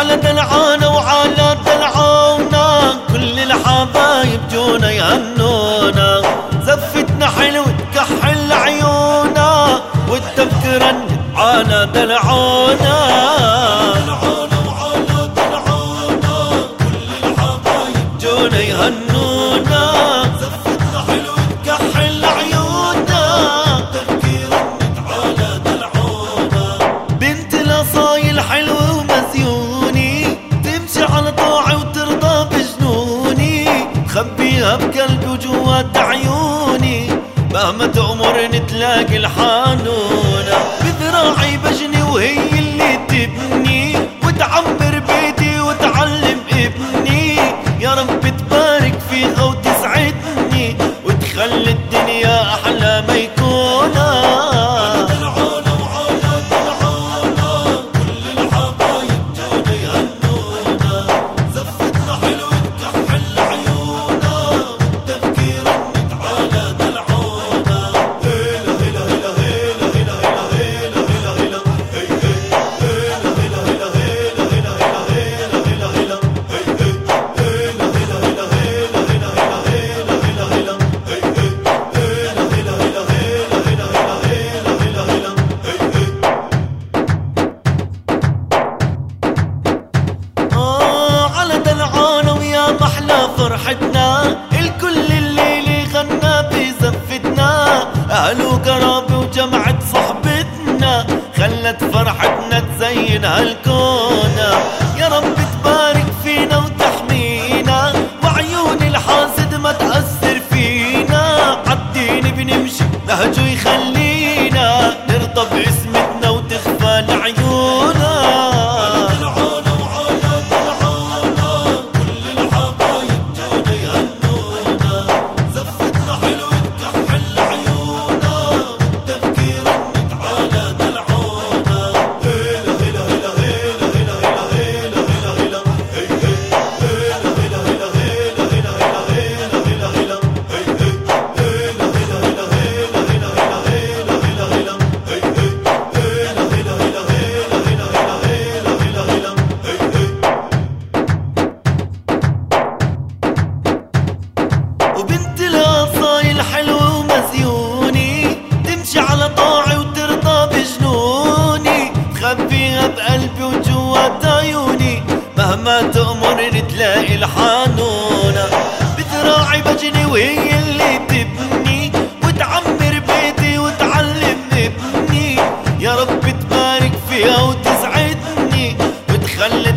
على دلعانة وعلى دلعونا كل الحبايب جونا يهنونا زفتنا حلو تكحل عيونا والتذكرة على دلعونا. جونا يهنونا وجوات عيوني مهما تأمرني تلاقي الحانونة. بذراعي بجني وهي اللي تبني. وتعمر بيتي وتعلم ابني. يا رب تبارك فيها وتسعدني وتخلي الدنيا أحلى ما يكونها فرحتنا الكل الليل غنى بزفتنا. أهل وقرابة وجمعة صحبتنا خلت فرحتنا تزين هالكونة يا رب تبارك فينا وتحمينا وعيون الحاسد ما تأثر فينا. عالدين بنمشي نهجه يخلينا نرضى باسمتنا لما تأمرني تلاقي الحانونة. بتراعي بجني وهي اللي تبني. وتعمر بيتي وتعلمني ابني. يا رب تبارك فيها وتسعدني. وتخلي